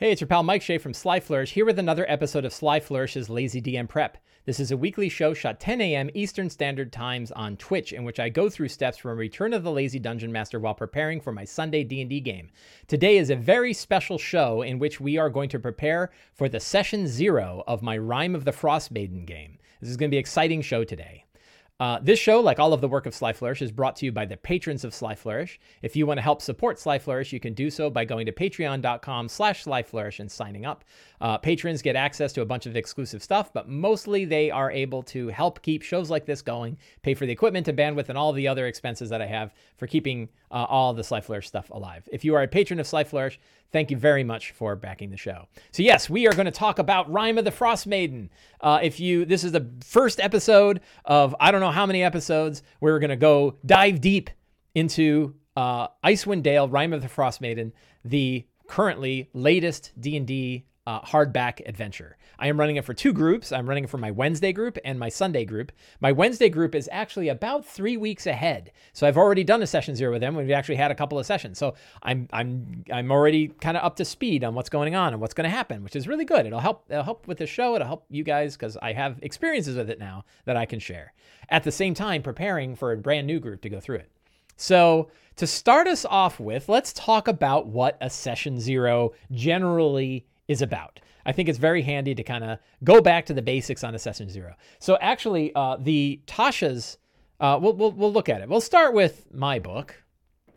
Hey, it's your pal Mike Shea from Sly Flourish here with another episode of Sly Flourish's Lazy DM Prep. This is a weekly show shot 10 a.m. Eastern Standard Times on Twitch, in which I go through steps from a Return of the Lazy Dungeon Master while preparing for my Sunday D&D game. Today is a very special show in which we are going to prepare for the session zero of my Rime of the Frost Maiden game. This is going to be an exciting show today. Uh, this show, like all of the work of Sly Flourish, is brought to you by the patrons of Sly Flourish. If you want to help support Sly Flourish, you can do so by going to patreon.com slash Sly Flourish and signing up. Uh, patrons get access to a bunch of exclusive stuff, but mostly they are able to help keep shows like this going, pay for the equipment and bandwidth and all the other expenses that I have for keeping uh, all the Sly Flourish stuff alive. If you are a patron of Sly Flourish, thank you very much for backing the show. So yes, we are going to talk about Rime of the Frost Maiden. Uh, if you, this is the first episode of I don't know how many episodes. We're going to go dive deep into uh, Icewind Dale, Rime of the Frost Maiden, the currently latest D and D uh, hardback adventure. I am running it for two groups. I'm running it for my Wednesday group and my Sunday group. My Wednesday group is actually about three weeks ahead, so I've already done a session zero with them. We've actually had a couple of sessions, so I'm I'm I'm already kind of up to speed on what's going on and what's going to happen, which is really good. It'll help it'll help with the show. It'll help you guys because I have experiences with it now that I can share. At the same time, preparing for a brand new group to go through it. So, to start us off with, let's talk about what a session zero generally is about. I think it's very handy to kind of go back to the basics on a session zero. So actually, uh, the Tasha's, uh, we'll, we'll, we'll look at it. We'll start with my book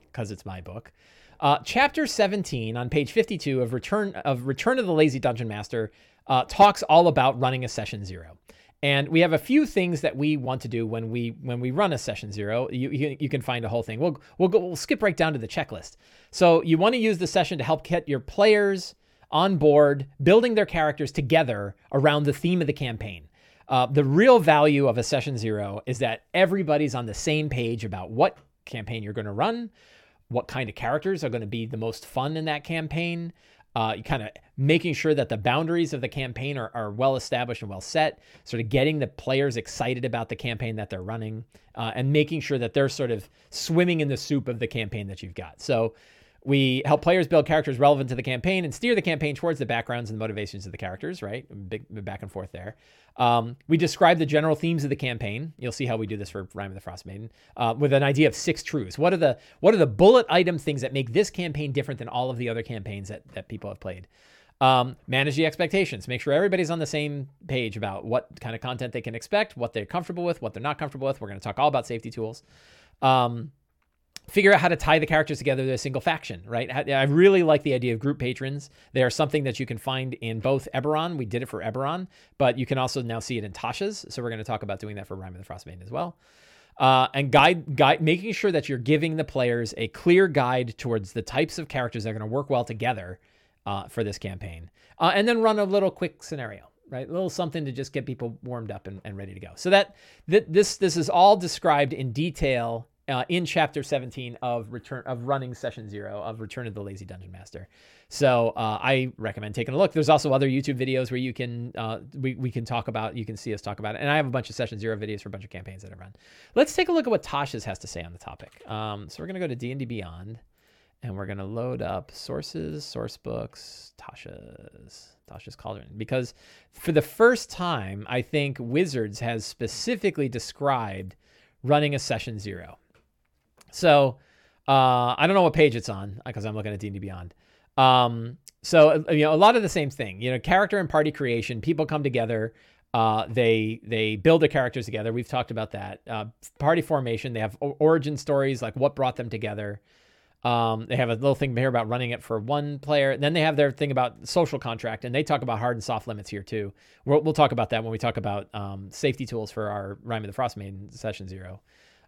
because it's my book. Uh, chapter 17 on page 52 of Return of Return of the Lazy Dungeon Master uh, talks all about running a session zero. And we have a few things that we want to do when we when we run a session zero. You, you, you can find a whole thing. We'll we'll go we'll skip right down to the checklist. So you want to use the session to help get your players on board, building their characters together around the theme of the campaign. Uh, the real value of a session zero is that everybody's on the same page about what campaign you're going to run, what kind of characters are going to be the most fun in that campaign. Uh, kind of making sure that the boundaries of the campaign are, are, well established and well set, sort of getting the players excited about the campaign that they're running, uh, and making sure that they're sort of swimming in the soup of the campaign that you've got. So, we help players build characters relevant to the campaign and steer the campaign towards the backgrounds and motivations of the characters, right? Big back and forth there. Um, we describe the general themes of the campaign. You'll see how we do this for Rime of the Frost Maiden uh, with an idea of six truths. What are the what are the bullet item things that make this campaign different than all of the other campaigns that, that people have played? Um, manage the expectations. Make sure everybody's on the same page about what kind of content they can expect, what they're comfortable with, what they're not comfortable with. We're going to talk all about safety tools. Um, figure out how to tie the characters together to a single faction, right? I really like the idea of group patrons. They are something that you can find in both Eberron. We did it for Eberron, but you can also now see it in Tasha's. So we're going to talk about doing that for Rime of the Frost Maiden as well. Uh, and guide, guide, making sure that you're giving the players a clear guide towards the types of characters that are going to work well together uh, for this campaign. Uh, and then run a little quick scenario right? A little something to just get people warmed up and, and ready to go. So that th- this this is all described in detail uh, in chapter 17 of return of running session zero of return of the lazy dungeon master. So uh, i recommend taking a look. There's also other youtube videos where you can uh, we, we can talk about you can see us talk about it. And i have a bunch of session zero videos for a bunch of campaigns that i've run. Let's take a look at what tasha's has to say on the topic. Um, so we're going to go to d&d beyond and we're going to load up sources source books tasha's tasha's cauldron. Because for the first time i think wizards has specifically described running a session zero so uh, I don't know what page it's on because I'm looking at D&D Beyond. Um, so uh, you know, a lot of the same thing. You know, character and party creation. People come together. Uh, they they build their characters together. We've talked about that. Uh, party formation. They have origin stories, like what brought them together. Um, they have a little thing here about running it for one player. And then they have their thing about social contract, and they talk about hard and soft limits here too. We'll, we'll talk about that when we talk about um, safety tools for our Rime of the Frost Maiden session zero.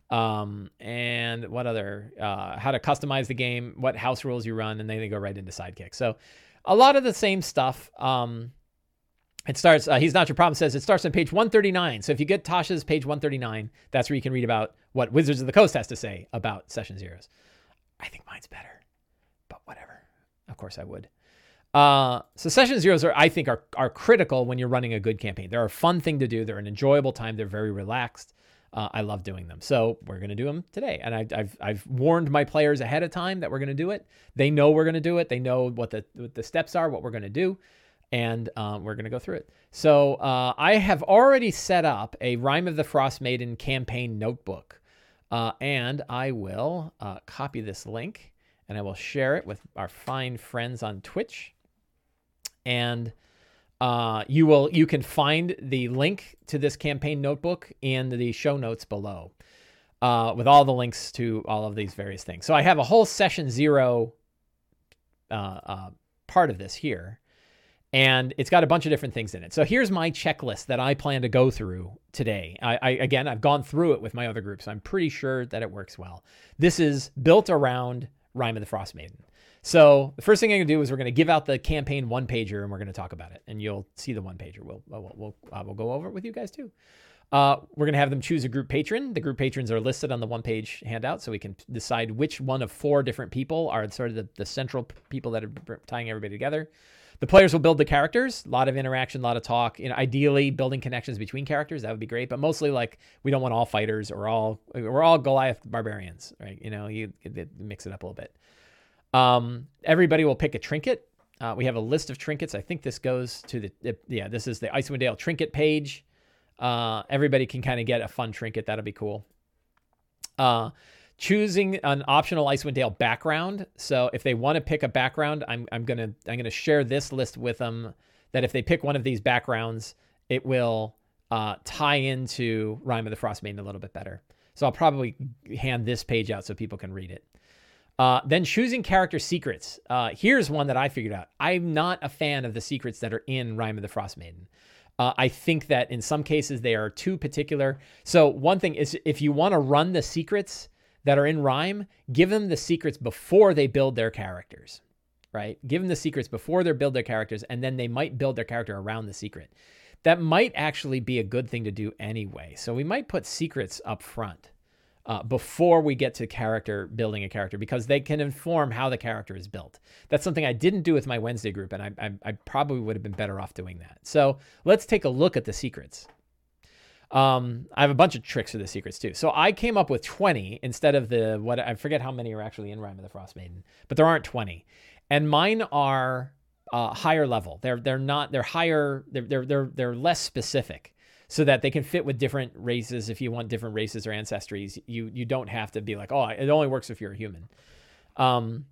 Um, and what other, uh, how to customize the game, what house rules you run, and then they go right into sidekick. So a lot of the same stuff. Um, it starts, uh, He's Not Your Problem says it starts on page 139. So if you get Tasha's page 139, that's where you can read about what Wizards of the Coast has to say about Session Zeros. I think mine's better, but whatever. Of course I would. Uh, so session zeros are, I think, are are critical when you're running a good campaign. They're a fun thing to do. They're an enjoyable time. They're very relaxed. Uh, I love doing them. So we're going to do them today. And I, have I've warned my players ahead of time that we're going to do it. They know we're going to do it. They know what the, what the steps are, what we're going to do. And um, we're going to go through it. So uh, I have already set up a Rime of the Frost Maiden campaign notebook. Uh, and I will uh, copy this link and I will share it with our fine friends on Twitch. And uh, you will you can find the link to this campaign notebook in the show notes below, uh, with all the links to all of these various things. So I have a whole session zero uh, uh, part of this here, and it's got a bunch of different things in it. So here's my checklist that I plan to go through today. I, I again I've gone through it with my other groups. I'm pretty sure that it works well. This is built around Rime of the Frost Maiden. So the first thing I'm gonna do is we're gonna give out the campaign one pager and we're gonna talk about it, and you'll see the one pager. We'll we'll we'll, uh, we'll go over it with you guys too. Uh, we're gonna have them choose a group patron. The group patrons are listed on the one page handout, so we can decide which one of four different people are sort of the, the central people that are tying everybody together. The players will build the characters. A lot of interaction, a lot of talk. You know, ideally building connections between characters that would be great. But mostly, like we don't want all fighters or all we're all Goliath barbarians, right? You know, you, you mix it up a little bit. Um, everybody will pick a trinket. Uh, we have a list of trinkets. I think this goes to the, yeah, this is the Icewind Dale trinket page. Uh, everybody can kind of get a fun trinket. That'll be cool. Uh, choosing an optional Icewind Dale background. So if they want to pick a background, I'm, I'm gonna I'm gonna share this list with them. That if they pick one of these backgrounds, it will uh, tie into Rime of the Frost Maiden a little bit better. So I'll probably hand this page out so people can read it. Uh, then choosing character secrets. Uh, here's one that I figured out. I'm not a fan of the secrets that are in Rime of the Frost Maiden. Uh, I think that in some cases they are too particular. So one thing is if you want to run the secrets that are in Rime, give them the secrets before they build their characters, right? Give them the secrets before they build their characters, and then they might build their character around the secret. That might actually be a good thing to do anyway. So we might put secrets up front uh, before we get to character building a character because they can inform how the character is built. That's something I didn't do with my Wednesday group, and I, I, I probably would have been better off doing that. So let's take a look at the secrets. Um, I have a bunch of tricks for the secrets too. So I came up with 20 instead of the what I forget how many are actually in Rime of the Frost Maiden, but there aren't 20. And mine are uh, higher level. They're they're not they're higher. They're they're they're they're less specific so that they can fit with different races. If you want different races or ancestries, you you don't have to be like, oh, it only works if you're a human. Um,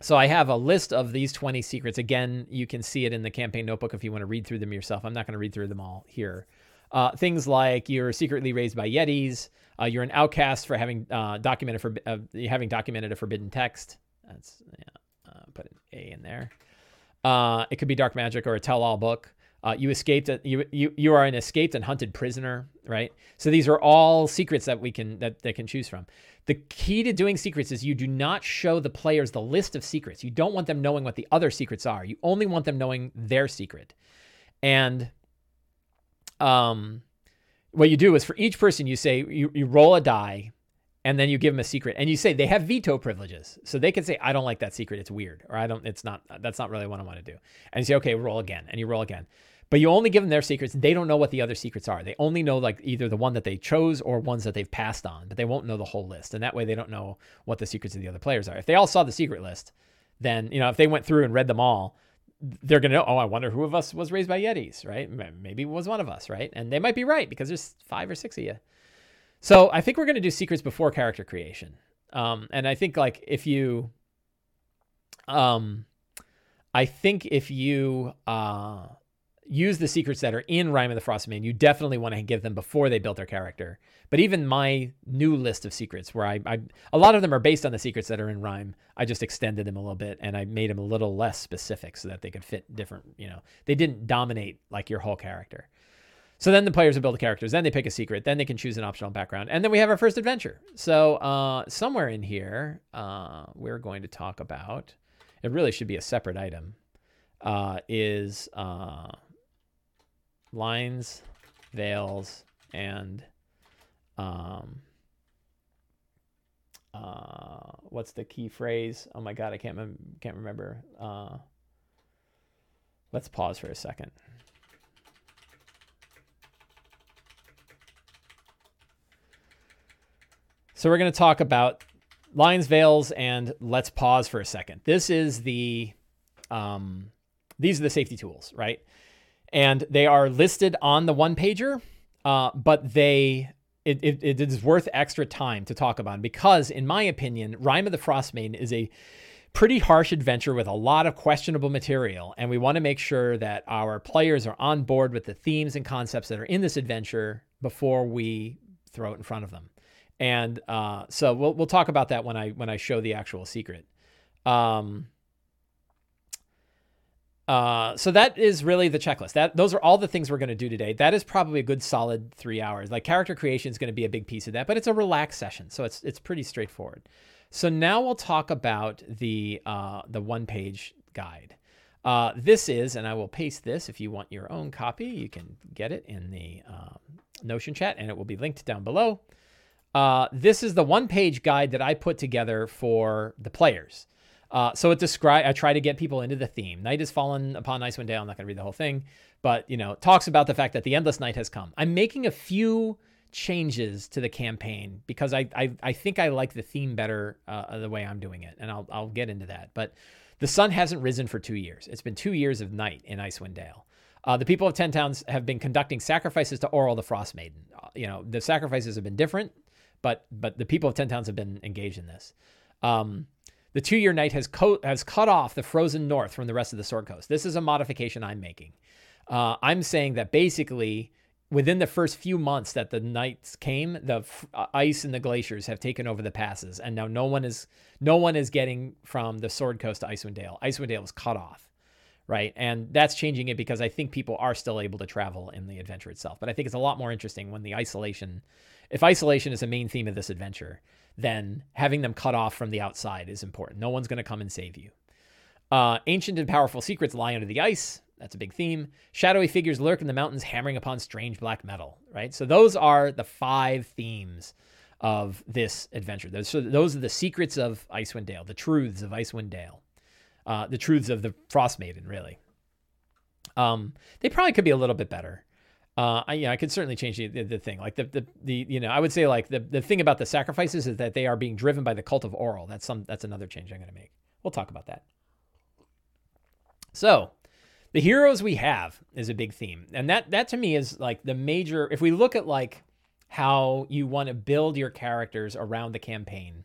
so I have a list of these 20 secrets. Again, you can see it in the campaign notebook if you want to read through them yourself. I'm not going to read through them all here. Uh, things like you're secretly raised by yetis. Uh, you're an outcast for having uh, documented for uh, having documented a forbidden text. That's yeah, uh, put an A in there. Uh, it could be dark magic or a tell-all book. Uh, you escaped. You you you are an escaped and hunted prisoner, right? So these are all secrets that we can that they can choose from. The key to doing secrets is you do not show the players the list of secrets. You don't want them knowing what the other secrets are. You only want them knowing their secret. And um, what you do is for each person, you say you, you roll a die and then you give them a secret and you say they have veto privileges so they can say i don't like that secret it's weird or i don't it's not that's not really what i want to do and you say okay roll again and you roll again but you only give them their secrets. They don't know what the other secrets are. They only know like either the one that they chose or ones that they've passed on, but they won't know the whole list. And that way they don't know what the secrets of the other players are. If they all saw the secret list, then, you know, if they went through and read them all, they're going to know, oh, I wonder who of us was raised by Yetis, right? Maybe it was one of us, right? And they might be right because there's five or six of you. So I think we're going to do secrets before character creation. Um, and I think like if you, um, I think if you, uh, use the secrets that are in Rime of the Frost Maiden. You definitely want to give them before they build their character. But even my new list of secrets, where I, I, a lot of them are based on the secrets that are in Rime, I just extended them a little bit and I made them a little less specific so that they could fit different. You know, they didn't dominate like your whole character. So then the players will build the characters. Then they pick a secret. Then they can choose an optional background. And then we have our first adventure. So uh, somewhere in here, uh, we're going to talk about. It really should be a separate item. Uh, is uh, lines, veils, and um, uh, what's the key phrase? Oh my god, I can't mem- can't remember. Uh, let's pause for a second. So we're going to talk about lines, Veils and let's pause for a second. This is the, um, these are the safety tools, right? And they are listed on the one pager, uh, but they, it, it, it is worth extra time to talk about because, in my opinion, Rime of the Frostmaiden is a pretty harsh adventure with a lot of questionable material. And we want to make sure that our players are on board with the themes and concepts that are in this adventure before we throw it in front of them. And uh, so we'll we'll talk about that when I when I show the actual secret. Um, uh, so that is really the checklist. That those are all the things we're going to do today. That is probably a good solid three hours. Like character creation is going to be a big piece of that, but it's a relaxed session, so it's it's pretty straightforward. So now we'll talk about the uh, the one page guide. Uh, this is, and I will paste this if you want your own copy. You can get it in the um, Notion chat, and it will be linked down below. Uh, this is the one page guide that I put together for the players. Uh, so it describe I try to get people into the theme. Night has fallen upon Icewind Dale. I'm not going to read the whole thing, but you know, it talks about the fact that the endless night has come. I'm making a few changes to the campaign because I I, I think I like the theme better uh, the way I'm doing it, and I'll I'll get into that. But the sun hasn't risen for two years. It's been two years of night in Icewind Dale. Uh, the people of Ten Towns have been conducting sacrifices to Auril the Frostmaiden. Uh, you know, the sacrifices have been different but but the people of Ten Towns have been engaged in this. Um, the two year night has, co- has cut off the frozen north from the rest of the Sword Coast. This is a modification I'm making. Uh, I'm saying that basically within the first few months that the nights came, the f- uh, ice and the glaciers have taken over the passes, and now no one is no one is getting from the Sword Coast to Icewind Dale. Icewind Dale is cut off, right? And that's changing it because I think people are still able to travel in the adventure itself. But I think it's a lot more interesting when the isolation if isolation is a main theme of this adventure, then having them cut off from the outside is important. No one's going to come and save you. Uh, ancient and powerful secrets lie under the ice. That's a big theme. Shadowy figures lurk in the mountains, hammering upon strange black metal. Right. So those are the five themes of this adventure. Those, so those are the secrets of Icewind Dale, the truths of Icewind Dale, uh, the truths of the Frost Maiden, really. Um, they probably could be a little bit better. Uh, I, know, I could certainly change the, the, the, thing. Like the, the, the, you know, I would say like the, the thing about the sacrifices is that they are being driven by the cult of Auril. That's some, that's another change I'm going to make. We'll talk about that. So the heroes we have is a big theme. And that, that to me is like the major, if we look at like how you want to build your characters around the campaign,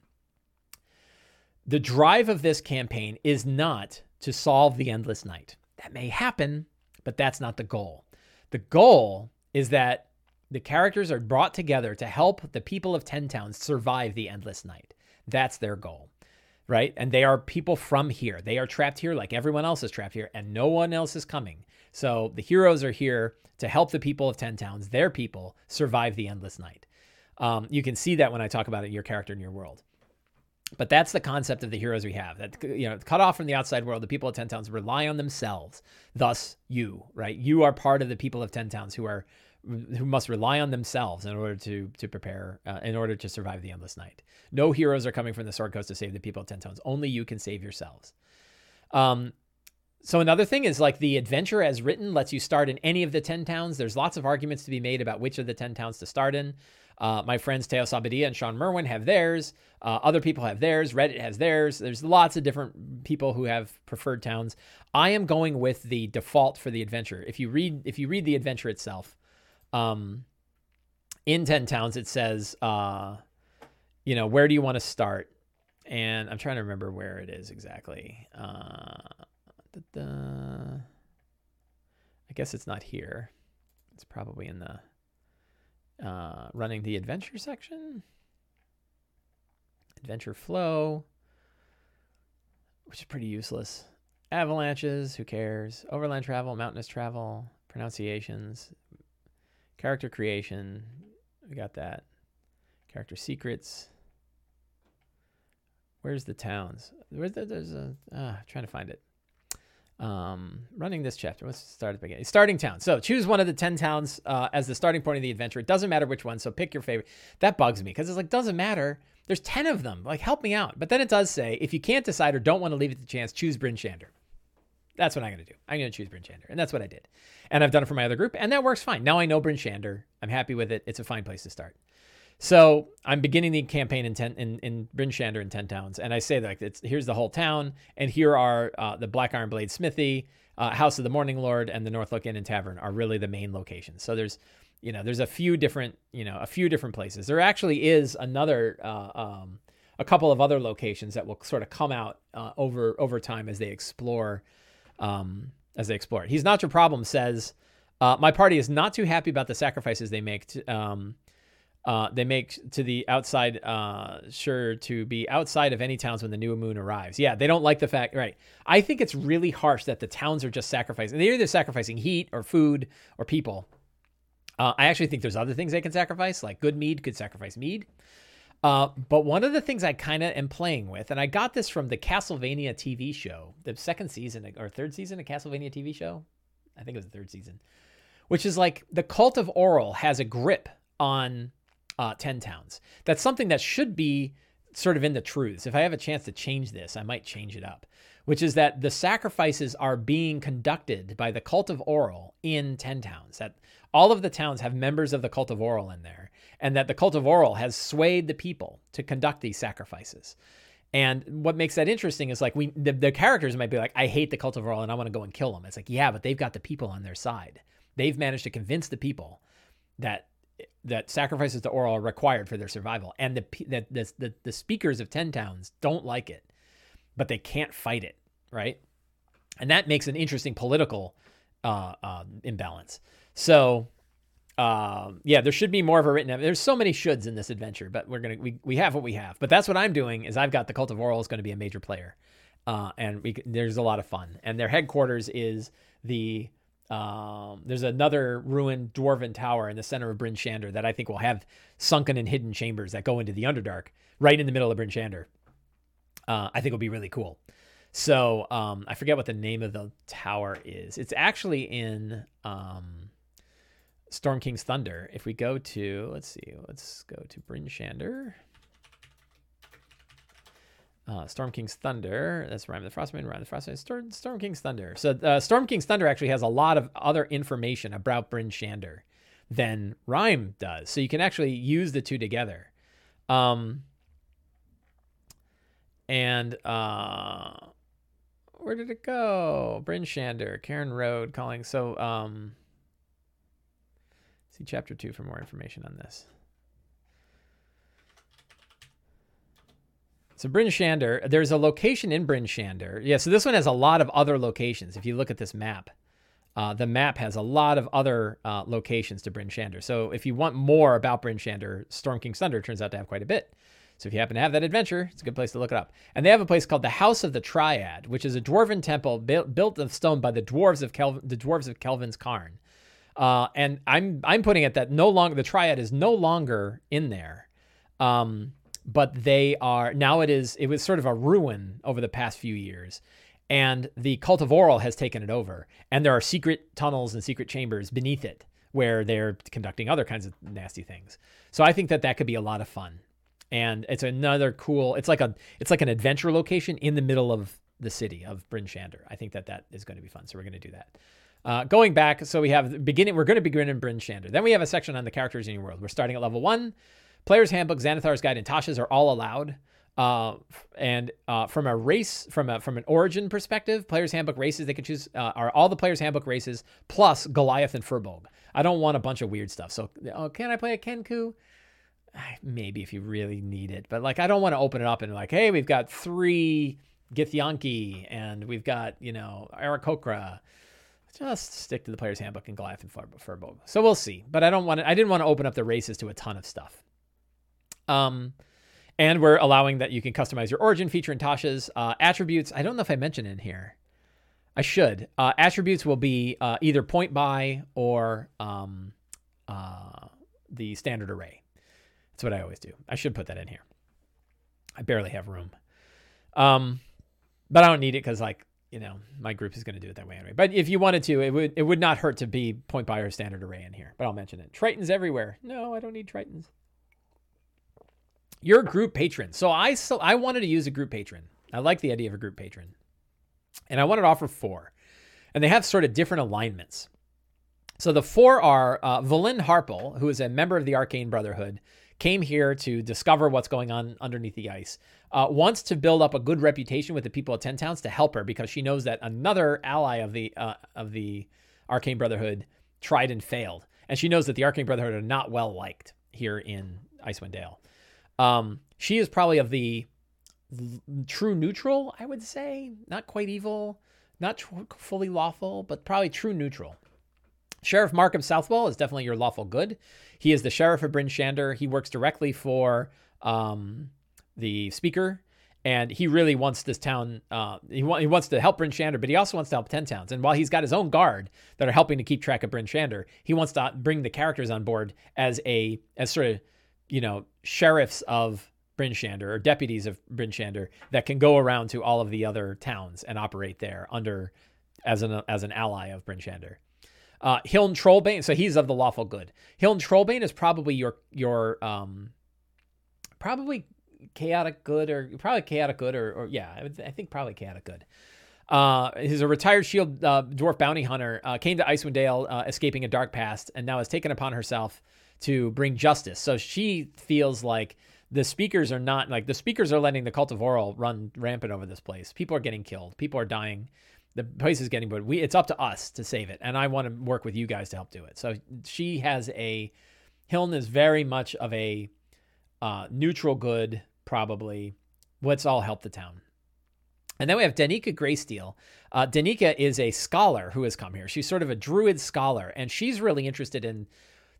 the drive of this campaign is not to solve the endless night. That may happen, but that's not the goal. The goal is that the characters are brought together to help the people of Ten Towns survive the endless night. That's their goal, right? And they are people from here. They are trapped here like everyone else is trapped here, and no one else is coming. So the heroes are here to help the people of Ten Towns, their people, survive the endless night. Um, you can see that when I talk about it, your character in your world. But that's the concept of the heroes we have. That you know, cut off from the outside world, the people of Ten Towns rely on themselves. Thus, you, right? You are part of the people of Ten Towns who are who must rely on themselves in order to to prepare uh, in order to survive the endless night. No heroes are coming from the Sword Coast to save the people of Ten Towns. Only you can save yourselves. Um, so another thing is like the adventure as written lets you start in any of the 10 towns. There's lots of arguments to be made about which of the 10 towns to start in. Uh, my friends Teos Abadia and Shawn Merwin have theirs. Uh, other people have theirs. Reddit has theirs. There's lots of different people who have preferred towns. I am going with the default for the adventure. If you read if you read the adventure itself, um, in ten towns it says, uh, you know, where do you want to start? And I'm trying to remember where it is exactly. Uh, I guess it's not here. It's probably in the uh, running the adventure section. Adventure flow, which is pretty useless. Avalanches, who cares? Overland travel, mountainous travel, pronunciations, character creation. We got that. Character secrets. Where's the towns? Where's the, there's a ah, trying to find it. Um, running this chapter. Let's start at the beginning. Starting town. So choose one of the 10 towns uh, as the starting point of the adventure. It doesn't matter which one. So pick your favorite. That bugs me because it's like, doesn't matter. There's 10 of them. Like, help me out. But then it does say, if you can't decide or don't want to leave it to chance, choose Bryn Shander. That's what I'm going to do. I'm going to choose Bryn Shander. And that's what I did. And I've done it for my other group. And that works fine. Now I know Bryn Shander. I'm happy with it. It's a fine place to start. So I'm beginning the campaign in ten, in, in in ten towns, and I say that it's here's the whole town, and here are uh, the Black Iron Blade Smithy, uh, House of the Morning Lord, and the Northlook Inn and Tavern are really the main locations. So there's you know there's a few different you know a few different places. There actually is another uh, um, a couple of other locations that will sort of come out uh, over over time as they explore um, as they explore it. He's not your problem says. Uh, my party is not too happy about the sacrifices they make. To, um, uh, they make to the outside, uh, sure to be outside of any towns when the new moon arrives. Yeah, they don't like the fact, right? I think it's really harsh that the towns are just sacrificing. They're either sacrificing heat or food or people. Uh, I actually think there's other things they can sacrifice, like good mead could sacrifice mead. Uh, but one of the things I kind of am playing with, and I got this from the Castlevania TV show, the second season or third season of Castlevania TV show. I think it was the third season, which is like the cult of Auril has a grip on uh, 10 towns. That's something that should be sort of in the truths. If I have a chance to change this, I might change it up, which is that the sacrifices are being conducted by the cult of Auril in 10 towns. That all of the towns have members of the cult of Auril in there, and that the cult of Auril has swayed the people to conduct these sacrifices. And what makes that interesting is like we the, the characters might be like, I hate the cult of Auril and I want to go and kill them. It's like, yeah, but they've got the people on their side. They've managed to convince the people that that sacrifices to Auril are required for their survival, and the the, the the speakers of ten towns don't like it, but they can't fight it, right? And that makes an interesting political uh, uh, imbalance. So, um, yeah, there should be more of a written. There's so many shoulds in this adventure, but we're gonna we we have what we have. But that's what I'm doing. Is I've got the Cult of Auril is going to be a major player, uh, and we there's a lot of fun. And their headquarters is the um, there's another ruined dwarven tower in the center of Bryn Shander that I think will have sunken and hidden chambers that go into the Underdark right in the middle of Bryn Shander. Uh, I think will be really cool. So um, I forget what the name of the tower is. It's actually in um, Storm King's Thunder. If we go to, let's see, let's go to Bryn Shander. Uh, Storm King's Thunder. That's Rime of the Frostman. Rime of the Frostman. Storm, Storm King's Thunder. So uh, Storm King's Thunder actually has a lot of other information about Bryn Shander than Rime does. So you can actually use the two together. Um, and uh, where did it go? Bryn Shander, Karen Road calling. So um, see chapter two for more information on this. So Bryn Shander, there's a location in Bryn Shander. Yeah, so this one has a lot of other locations. If you look at this map, uh, the map has a lot of other uh, locations to Bryn Shander. So if you want more about Bryn Shander, Storm King Thunder turns out to have quite a bit. So if you happen to have that adventure, it's a good place to look it up. And they have a place called the House of the Triad, which is a dwarven temple built, built of stone by the dwarves of the dwarves of Kelvin's Cairn. Uh, and I'm I'm putting it that no longer the Triad is no longer in there. Um, but they are now it is it was sort of a ruin over the past few years and the cult of Auril has taken it over and there are secret tunnels and secret chambers beneath it where they're conducting other kinds of nasty things so i think that that could be a lot of fun and it's another cool it's like a it's like an adventure location in the middle of the city of Bryn Shander. I think that that is going to be fun. So we're going to do that. Uh, going back, so we have beginning. We're going to begin in Bryn Shander. Then we have a section on the characters in your world. We're starting at level one. Player's Handbook, Xanathar's Guide, and Tasha's are all allowed. Uh, and uh, from a race, from a from an origin perspective, Player's Handbook races they can choose uh, are all the Player's Handbook races plus Goliath and Firbolg. I don't want a bunch of weird stuff. So, oh, can I play a Kenku? Maybe if you really need it, but like I don't want to open it up and like, hey, we've got three Githyanki and we've got you know Aarakocra just stick to the player's handbook and Goliath and Firbolg. So we'll see. But I don't want to, I didn't want to open up the races to a ton of stuff. Um, and we're allowing that you can customize your origin feature in Tasha's uh, attributes. I don't know if I mentioned in here. I should. Uh, attributes will be uh, either point buy or um, uh, the standard array. That's what I always do. I should put that in here. I barely have room. Um, but I don't need it because like you know my group is going to do it that way anyway. But if you wanted to, it would it would not hurt to be point buy or standard array in here. But I'll mention it. Tritons everywhere. No, I don't need Tritons. You're a group patron. So I so I wanted to use a group patron. I like the idea of a group patron. And I wanted to offer four. And they have sort of different alignments. So the four are uh, Vellynne Harpell, who is a member of the Arcane Brotherhood, came here to discover what's going on underneath the ice. Uh, wants to build up a good reputation with the people of Ten Towns to help her because she knows that another ally of the uh, of the Arcane Brotherhood tried and failed, and she knows that the Arcane Brotherhood are not well liked here in Icewind Dale. Um, she is probably of the true neutral, I would say, not quite evil, not tr- fully lawful, but probably true neutral. Sheriff Markham Southwell is definitely your lawful good. He is the sheriff of Bryn Shander. He works directly for um, the speaker, and he really wants this town. Uh, he, wa- he wants to help Bryn Shander, but he also wants to help Ten Towns. And while he's got his own guard that are helping to keep track of Bryn Shander, he wants to bring the characters on board as a as sort of you know sheriffs of Bryn Shander or deputies of Bryn Shander that can go around to all of the other towns and operate there under as an as an ally of Bryn Shander. Uh, Hlin Trollbane, so he's of the lawful good. Hlin Trollbane is probably your your um, probably chaotic good or probably chaotic good or, or yeah, I, I think probably chaotic good. Uh, he's a retired shield uh, dwarf bounty hunter. Uh, came to Icewind Dale, uh, escaping a dark past, and now has taken upon herself to bring justice. So she feels like the speakers are not like the speakers are letting the cult of Auril run rampant over this place. People are getting killed. People are dying the place is getting but we it's up to us to save it and i want to work with you guys to help do it so she has a hlin is very much of a uh, neutral good probably let's all help the town and then we have danica greysteel uh, danica is a scholar who has come here she's sort of a druid scholar and she's really interested in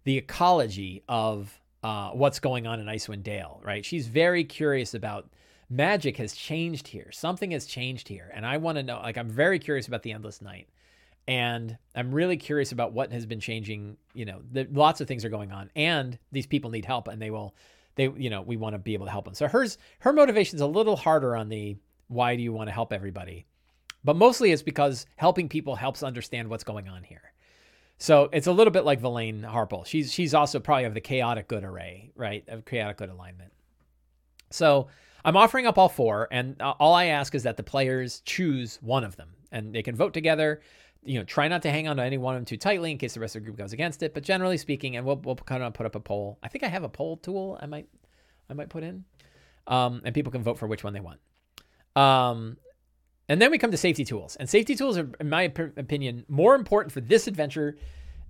the ecology of uh, what's going on in icewind dale right she's very curious about magic has changed here. Something has changed here. And I want to know, like, I'm very curious about the Endless Night. And I'm really curious about what has been changing. You know, the, lots of things are going on, and these people need help, and they will, they, you know, we want to be able to help them. So hers, her motivation is a little harder on the why do you want to help everybody, but mostly it's because helping people helps understand what's going on here. So it's a little bit like Vellynne Harpell. She's she's also probably of the chaotic good array, right? Of chaotic good alignment. So I'm offering up all four, and uh, all I ask is that the players choose one of them, and they can vote together. You know, try not to hang on to any one of them too tightly in case the rest of the group goes against it. But generally speaking, and we'll we'll kind of put up a poll. I think I have a poll tool. I might I might put in, um, and people can vote for which one they want. Um, and then we come to safety tools, and safety tools are, in my opinion, more important for this adventure.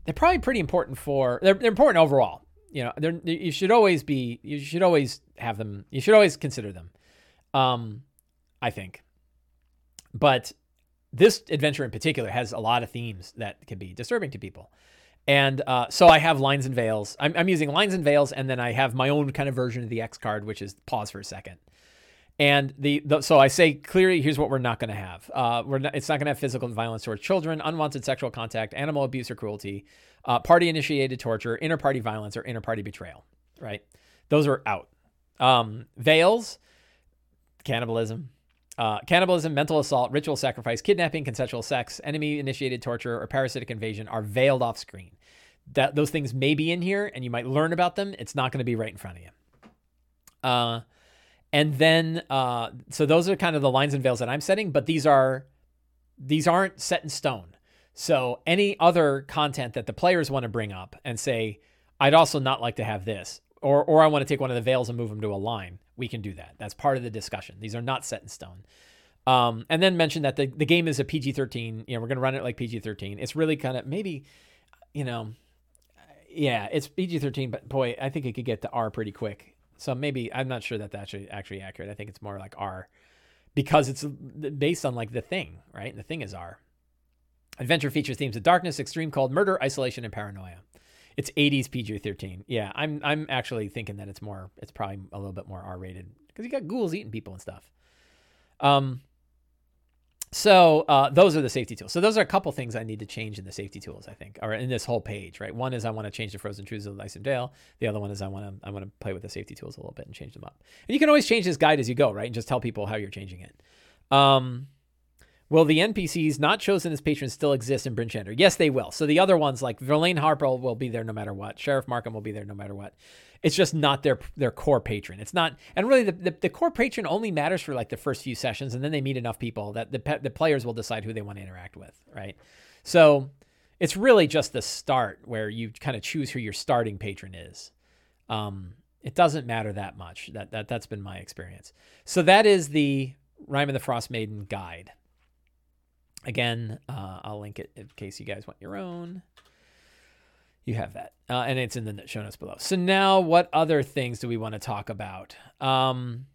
They're probably pretty important for they're, they're important overall you know, they're, you should always be, you should always have them, you should always consider them. Um, I think. But this adventure in particular has a lot of themes that can be disturbing to people. And uh, so I have lines and veils. I'm, I'm, using lines and veils, and then I have my own kind of version of the X card, which is pause for a second. And the, the so I say clearly, here's what we're not going to have. Uh, we're not, it's not going to have physical violence towards children, unwanted sexual contact, animal abuse or cruelty, uh, party initiated torture, inter party violence, or inter party betrayal. Right? Those are out. Um, veils, cannibalism, uh, cannibalism, mental assault, ritual sacrifice, kidnapping, consensual sex, enemy initiated torture, or parasitic invasion are veiled off screen. That those things may be in here, and you might learn about them. It's not going to be right in front of you. Uh, and then uh, so those are kind of the lines and veils that I'm setting, but these are these aren't set in stone. So any other content that the players want to bring up and say, I'd also not like to have this, or or I want to take one of the veils and move them to a line, we can do that. That's part of the discussion. These are not set in stone. Um, and then mention that the, the game is a PG 13. You know, we're going to run it like PG 13. It's really kind of maybe, you know, yeah, it's PG 13, but boy, I think it could get to R pretty quick. So maybe I'm not sure that that's actually, accurate. I think it's more like R because it's based on like the thing, right? And the thing is R. Adventure features themes of darkness, extreme cold, murder, isolation, and paranoia. It's 80s PG-13. Yeah, I'm I'm actually thinking that it's more. It's probably a little bit more R-rated because you got ghouls eating people and stuff. Um, so uh, those are the safety tools. So those are a couple things I need to change in the safety tools. I think, or in this whole page, right? One is I want to change the frozen truths of Icewind Dale. The other one is I want to I want to play with the safety tools a little bit and change them up. And you can always change this guide as you go, right? And just tell people how you're changing it. Um, Will the NPCs not chosen as patrons still exist in Bryn Shander? Yes, they will. So the other ones, like Vellynne Harpell, will be there no matter what. Sheriff Markham will be there no matter what. It's just not their their core patron. It's not, and really the, the, the core patron only matters for like the first few sessions, and then they meet enough people that the the players will decide who they want to interact with, right? So it's really just the start where you kind of choose who your starting patron is. Um, it doesn't matter that much. That that that's been my experience. So that is the Rime of the Frost Maiden guide. Again, uh, I'll link it in case you guys want your own. You have that, uh, and it's in the show notes below. So now, what other things do we want to talk about? Um,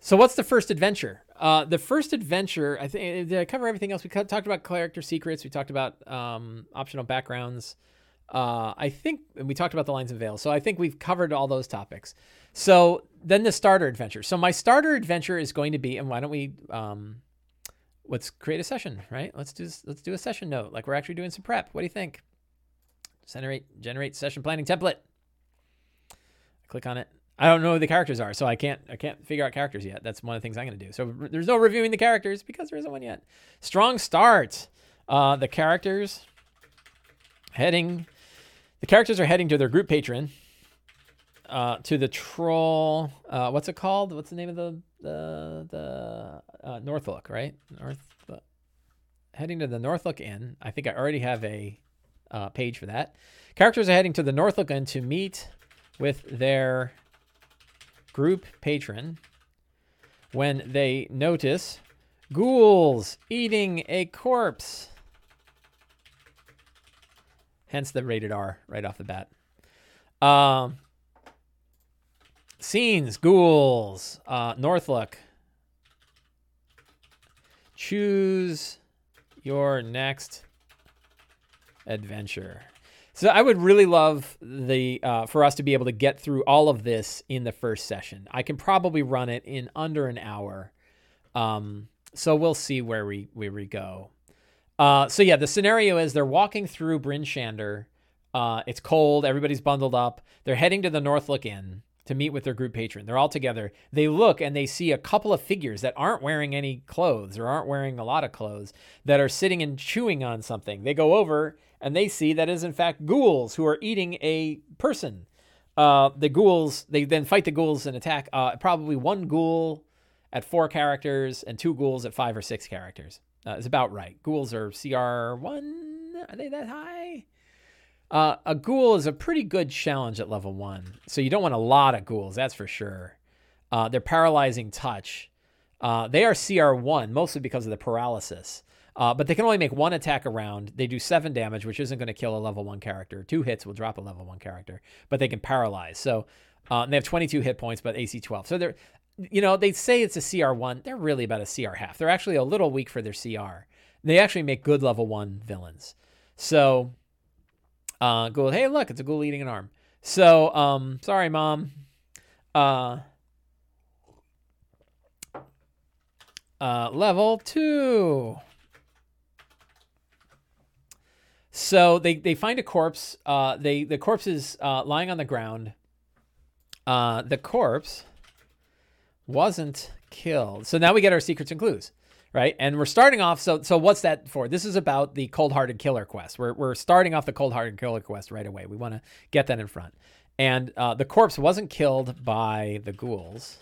so what's the first adventure? Uh, the first adventure, I think, did I cover everything else? We talked about character secrets. We talked about um, optional backgrounds. Uh, I think and we talked about the lines and veils. So I think we've covered all those topics. So then the starter adventure. So my starter adventure is going to be, and why don't we, um, let's create a session, right? Let's do let's do a session note, like we're actually doing some prep. What do you think? Generate generate session planning template. Click on it. I don't know who the characters are, so I can't I can't figure out characters yet. That's one of the things I'm going to do. So there's no reviewing the characters because there isn't one yet. Strong start. Uh, the characters heading the characters are heading to their group patron, uh, to the troll. Uh, what's it called? What's the name of the the the uh, Northlook? Right, North. Heading to the Northlook Inn. I think I already have a uh, page for that. Characters are heading to the Northlook Inn to meet with their group patron when they notice ghouls eating a corpse. Hence the rated R right off the bat. Um, scenes, ghouls, uh, Northlook. Choose your next adventure. So I would really love the uh, for us to be able to get through all of this in the first session. I can probably run it in under an hour. Um, so we'll see where we where we go. Uh, so yeah, the scenario is they're walking through Bryn Shander. Uh, it's cold. Everybody's bundled up. They're heading to the Northlook Inn to meet with their group patron. They're all together. They look and they see a couple of figures that aren't wearing any clothes or aren't wearing a lot of clothes that are sitting and chewing on something. They go over and they see that is in fact ghouls who are eating a person. Uh, the ghouls they then fight the ghouls and attack. Uh, probably one ghoul at four characters and two ghouls at five or six characters. Uh, it's about right. Ghouls are CR one. Are they that high? Uh, a ghoul is a pretty good challenge at level one, so you don't want a lot of ghouls. That's for sure. Uh, they're paralyzing touch. Uh, they are CR one mostly because of the paralysis. Uh, but they can only make one attack around. They do seven damage, which isn't going to kill a level one character. Two hits will drop a level one character, but they can paralyze. So uh, they have 22 hit points, but AC 12. So they're you know, they say it's a CR1. They're really about a CR half. They're actually a little weak for their CR. They actually make good level one villains. So, uh, ghoul, hey, look, it's a ghoul eating an arm. So, um, sorry, mom. Uh, uh, level two. So they, they find a corpse. Uh, they the corpse is uh, lying on the ground. Uh, the corpse wasn't killed. So now we get our secrets and clues, right? And we're starting off. So so what's that for? This is about the cold-hearted killer quest. We're we're starting off the cold-hearted killer quest right away. We want to get that in front. And uh, the corpse wasn't killed by the ghouls.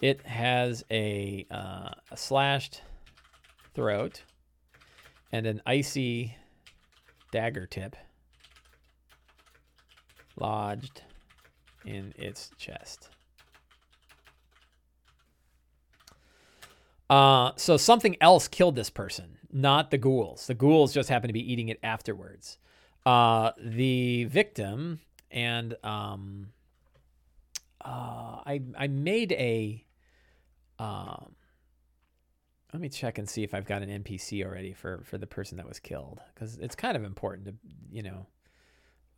It has a, uh, a slashed throat and an icy dagger tip lodged in its chest. Uh, so something else killed this person, not the ghouls. The ghouls just happened to be eating it afterwards. Uh, the victim and um, uh, I I made a. Um, let me check and see if I've got an NPC already for for the person that was killed because it's kind of important to you know.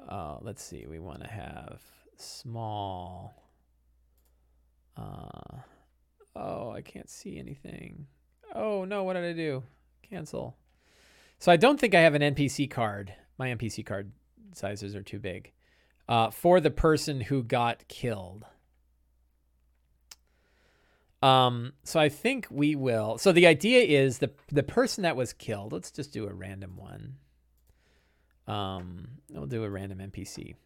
Uh, let's see. We want to have small. Uh, Oh, I can't see anything. Oh no, what did I do? Cancel. So I don't think I have an NPC card. My NPC card sizes are too big. Uh, for the person who got killed. Um, so I think we will. So the idea is the the person that was killed. Let's just do a random one. Um, we'll do a random NPC.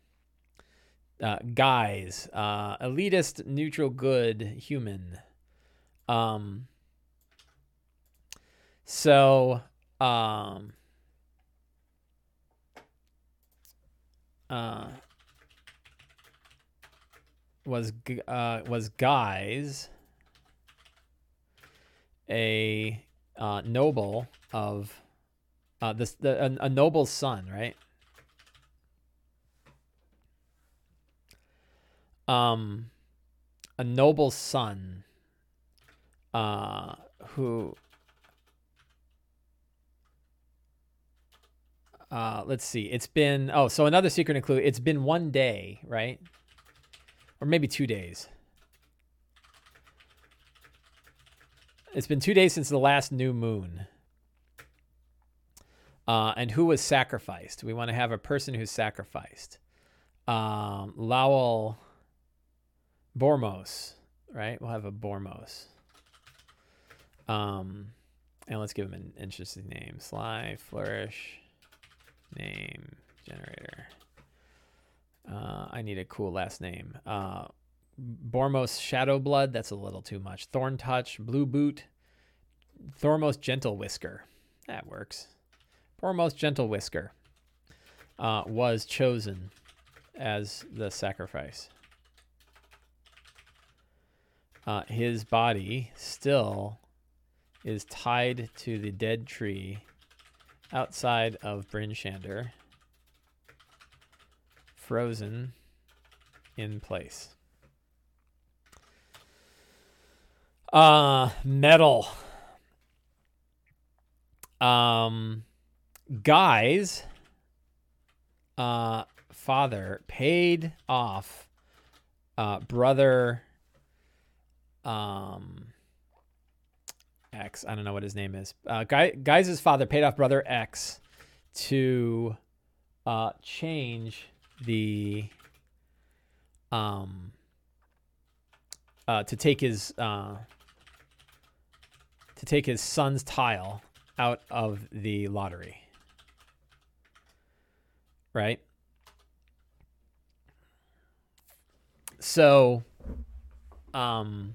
Uh, guys, uh, elitist, neutral, good, human. Um, so, um, uh, was uh, was guys a uh, noble of uh, this the a, a noble's son, right? Um, a noble's son, uh, who uh, let's see. It's been oh, so another secret include it's been one day, right? Or maybe two days. It's been two days since the last new moon. Uh, and who was sacrificed? We want to have a person who's sacrificed. Um, Lowell Bormos, right? We'll have a Bormos. Um, and let's give him an interesting name. Sly Flourish name generator. Uh, I need a cool last name. Uh, Bormos Shadow Blood. That's a little too much. Thorn Touch, Blue Boot, Thormos Gentle Whisker. That works. Bormos Gentle Whisker uh, was chosen as the sacrifice. Uh, his body still is tied to the dead tree outside of Bryn Shander, frozen in place. Uh, metal. Um, guys, uh, father paid off, uh, brother, um, X. I don't know what his name is. Uh, Guy, Guy's father paid off brother X to uh, change the um uh, to take his uh, to take his son's tile out of the lottery. Right? So um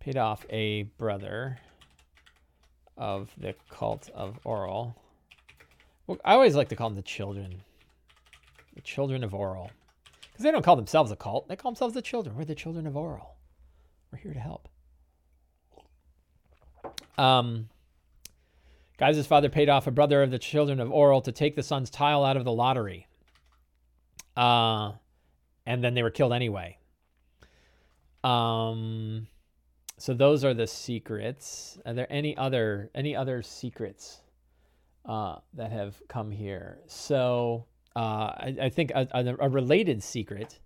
paid off a brother of the cult of Auril. Well, I always like to call them the children. The children of Auril. Because they don't call themselves a cult. They call themselves the children. We're the children of Auril. We're here to help. Um, Guys' father paid off a brother of the children of Auril to take the son's tile out of the lottery. Uh, and then they were killed anyway. Um, so those are the secrets. Are there any other any other secrets uh, that have come here? So uh, I, I, think a, a, a, related secret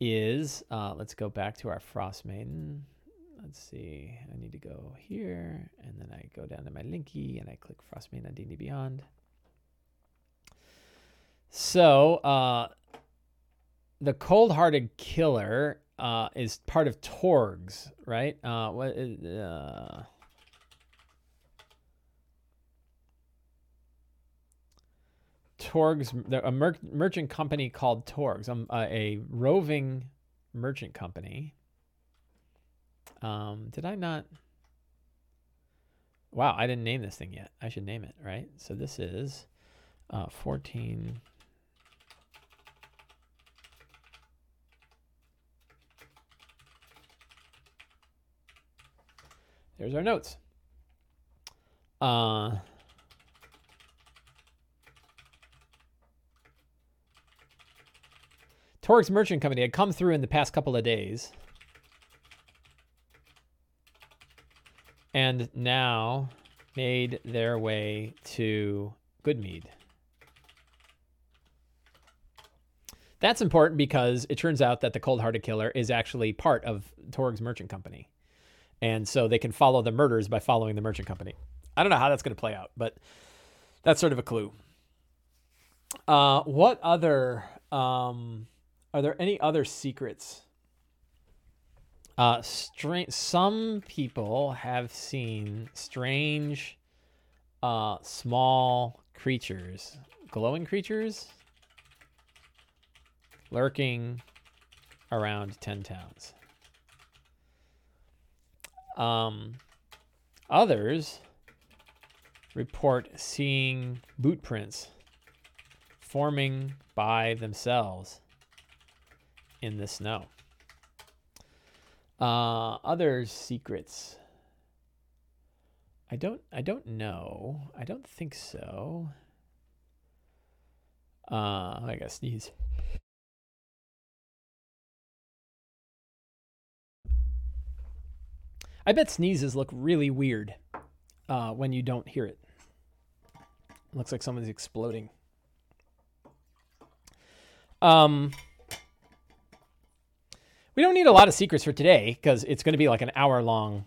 is uh, let's go back to our frost maiden. Let's see. I need to go here, and then I go down to my linky, and I click frost maiden on D&D Beyond. So uh, the cold-hearted killer uh, is part of Torgs, right? Uh, what is, uh, Torgs, a mer- merchant company called Torgs, um, uh, a roving merchant company. Um, did I not? Wow, I didn't name this thing yet. I should name it, right? So this is uh, 14 There's our notes. Uh, Torg's Merchant Company had come through in the past couple of days. And now made their way to Goodmead. That's important because it turns out that the Cold Hearted Killer is actually part of Torg's Merchant Company and so they can follow the murders by following the merchant company. I don't know how that's going to play out, but that's sort of a clue. Uh, what other um, are there any other secrets? Uh, strange. Some people have seen strange, uh, small creatures, glowing creatures, lurking around ten towns. Um, others report seeing boot prints forming by themselves in the snow. Uh, other secrets. I don't. I don't know. I don't think so. Uh, I gotta sneeze. I bet sneezes look really weird uh, when you don't hear it. Looks like someone's exploding. Um, we don't need a lot of secrets for today because it's going to be like an hour long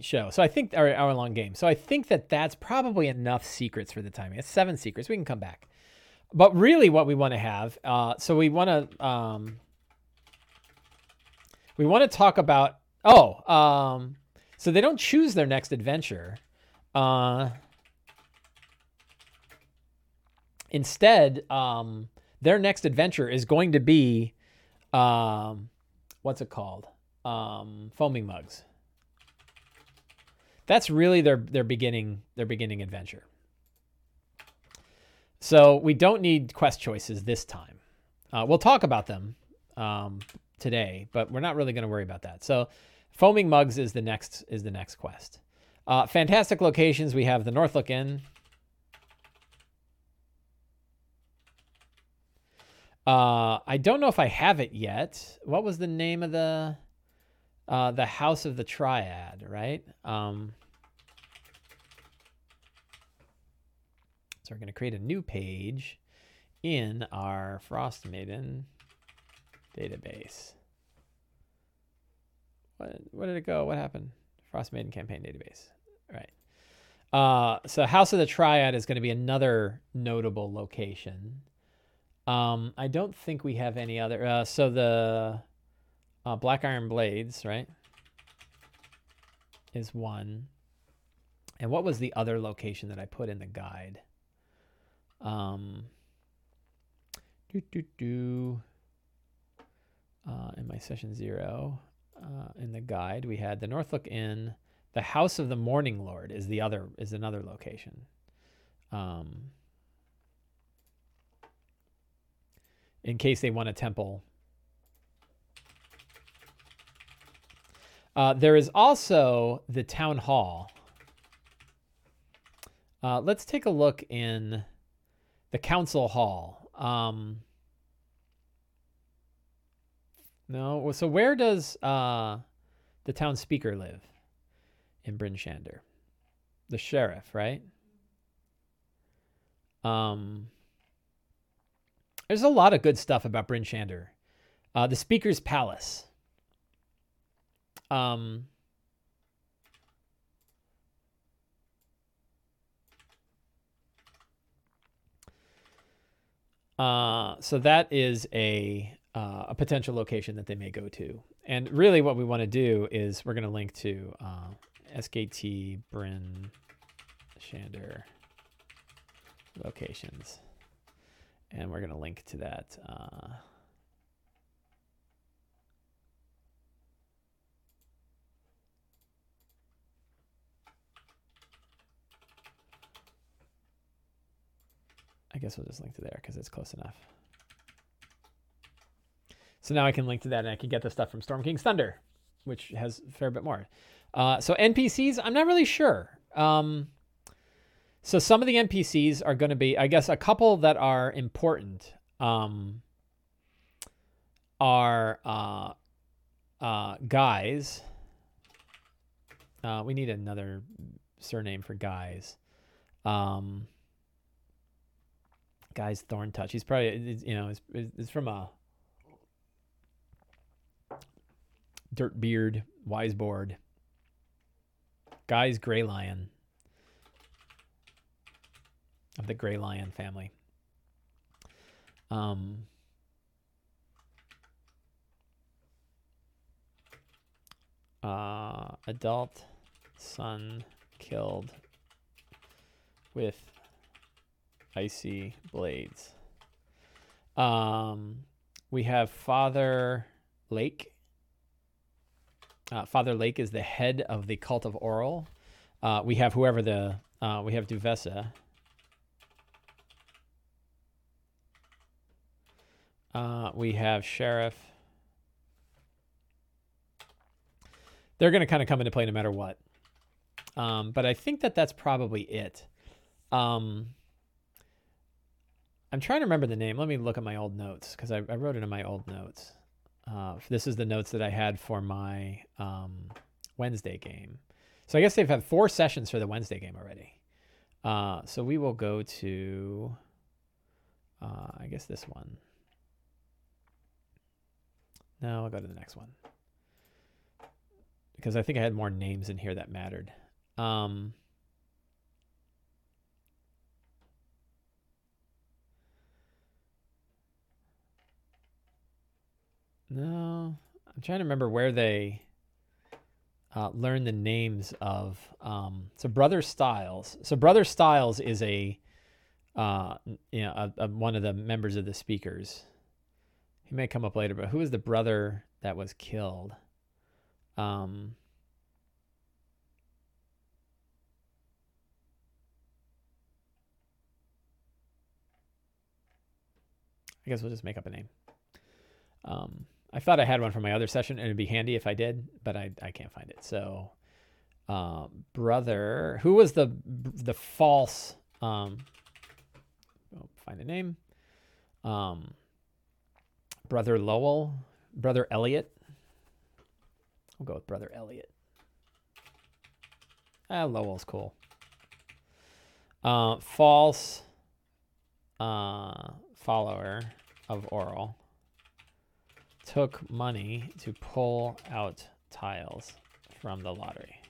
show. So I think, or hour long game. So I think that that's probably enough secrets for the timing. It's seven secrets. We can come back. But really, what we want to have, uh, so we want to, um, we want to talk about. Oh, um, so they don't choose their next adventure. Uh, instead, um, their next adventure is going to be, um, what's it called? Um, foaming mugs. That's really their their beginning their beginning adventure. So we don't need quest choices this time. Uh, we'll talk about them um, today, but we're not really going to worry about that. So Foaming Mugs is the next is the next quest. Uh, fantastic locations. We have the Northlook Inn. Uh, I don't know if I have it yet. What was the name of the uh, the House of the Triad? Right. Um, so we're going to create a new page in our Frost Maiden database. What, where did it go? What happened? Frost Maiden campaign database. All right. Uh, so House of the Triad is going to be another notable location. Um, I don't think we have any other. Uh, so the uh, Black Iron Blades, right, is one. And what was the other location that I put in the guide? Um, do do do. Uh, in my session zero, uh, in the guide. We had the Northlook Inn. The House of the Morning Lord is the other is another location. Um, in case they want a temple. Uh, there is also the town hall. Uh, let's take a look in the council hall. Um, no. So where does uh, the town speaker live in Bryn Shander? The sheriff, right? Um, there's a lot of good stuff about Bryn Shander. Uh, the speaker's palace. Um, uh, so that is a uh, a potential location that they may go to. And really, what we want to do is we're going to link to uh, SKT Bryn Shander locations. And we're going to link to that. Uh, I guess we'll just link to there because it's close enough. So now I can link to that and I can get the stuff from Storm King's Thunder, which has a fair bit more. Uh, so NPCs, I'm not really sure. Um, so some of the NPCs are going to be, I guess, a couple that are important um, are uh, uh, guys. Uh, we need another surname for guys. Um, guys Thorn Touch. He's probably, you know, it's, it's from a Dirtbeard, Wiseboard, Guy's Gray Lion of the Gray Lion family. Um, uh, adult son killed with icy blades. Um, we have Father Lake uh, Father Lake is the head of the cult of Auril. Uh, we have whoever the uh, we have Duvessa. Uh, we have Sheriff. They're going to kind of come into play no matter what. Um, but I think that that's probably it. Um, I'm trying to remember the name. Let me look at my old notes because I, I, wrote it in my old notes. Uh, this is the notes that I had for my um, Wednesday game. So I guess they've had four sessions for the Wednesday game already. Uh, so we will go to, uh, I guess, this one. No, I'll go to the next one because I think I had more names in here that mattered. Um, no, I'm trying to remember where they uh, learn the names of. Um, so Brother Styles. So Brother Styles is a, uh, you know, a, a, one of the members of the speakers. He may come up later, but who is the brother that was killed? Um, I guess we'll just make up a name. Um, I thought I had one from my other session, and it'd be handy if I did, but I, I can't find it. So, uh, brother, who was the the false? Um, oh, find a name. Um, brother Lowell, brother Elliot. We'll go with brother Elliot. Ah, Lowell's cool. Uh, false uh, follower of Auril took money to pull out tiles from the lottery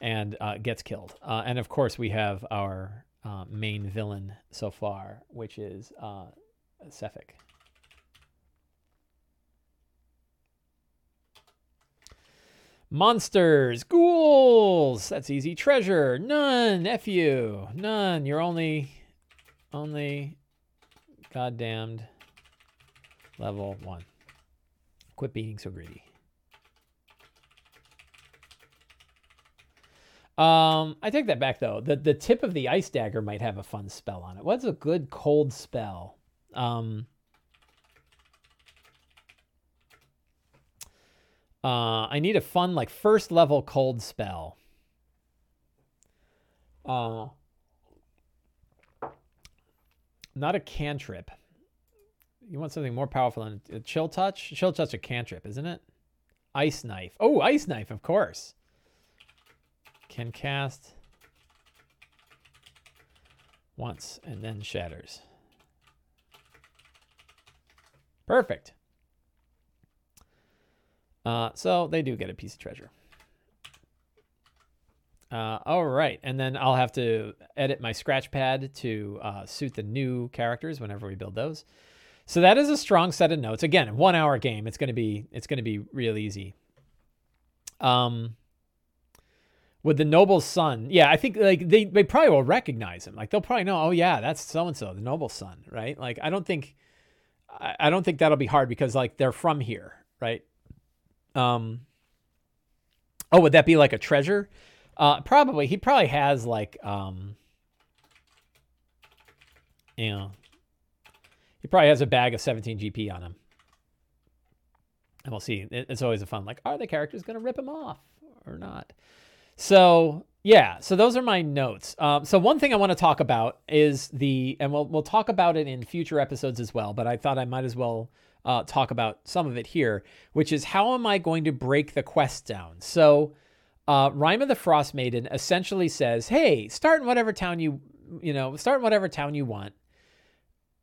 and uh, gets killed. Uh, and of course, we have our uh, main villain so far, which is uh, Sephek. Monsters, ghouls. That's easy. Treasure, none. F you, none. You're only, only, goddamned level one. Quit being so greedy. Um, I take that back though. The the tip of the ice dagger might have a fun spell on it. What's a good cold spell? Um, Uh, I need a fun, like, first level cold spell. Uh, not a cantrip. You want something more powerful than a chill touch? Chill touch a cantrip, isn't it? Ice knife. Oh, ice knife, of course. Can cast once and then shatters. Perfect. Uh, so they do get a piece of treasure. Uh, all right, and then I'll have to edit my scratch pad to uh, suit the new characters whenever we build those. So that is a strong set of notes. Again, one hour game. It's gonna be it's gonna be real easy. Um, with the noble's son, yeah, I think like they they probably will recognize him. Like they'll probably know, oh yeah, that's so and so, the noble's son, right? Like I don't think I, I don't think that'll be hard because like they're from here, right? Um, oh, would that be like a treasure? Uh, probably. He probably has like, um, you know, he probably has a bag of 17 GP on him. And we'll see. It's always a fun, like, are the characters going to rip him off or not? So yeah, so those are my notes. Um, so one thing I want to talk about is the, and we'll we'll talk about it in future episodes as well. But I thought I might as well uh, talk about some of it here, which is how am I going to break the quest down? So, uh, Rime of the Frost Maiden essentially says, "Hey, start in whatever town you you know, start in whatever town you want."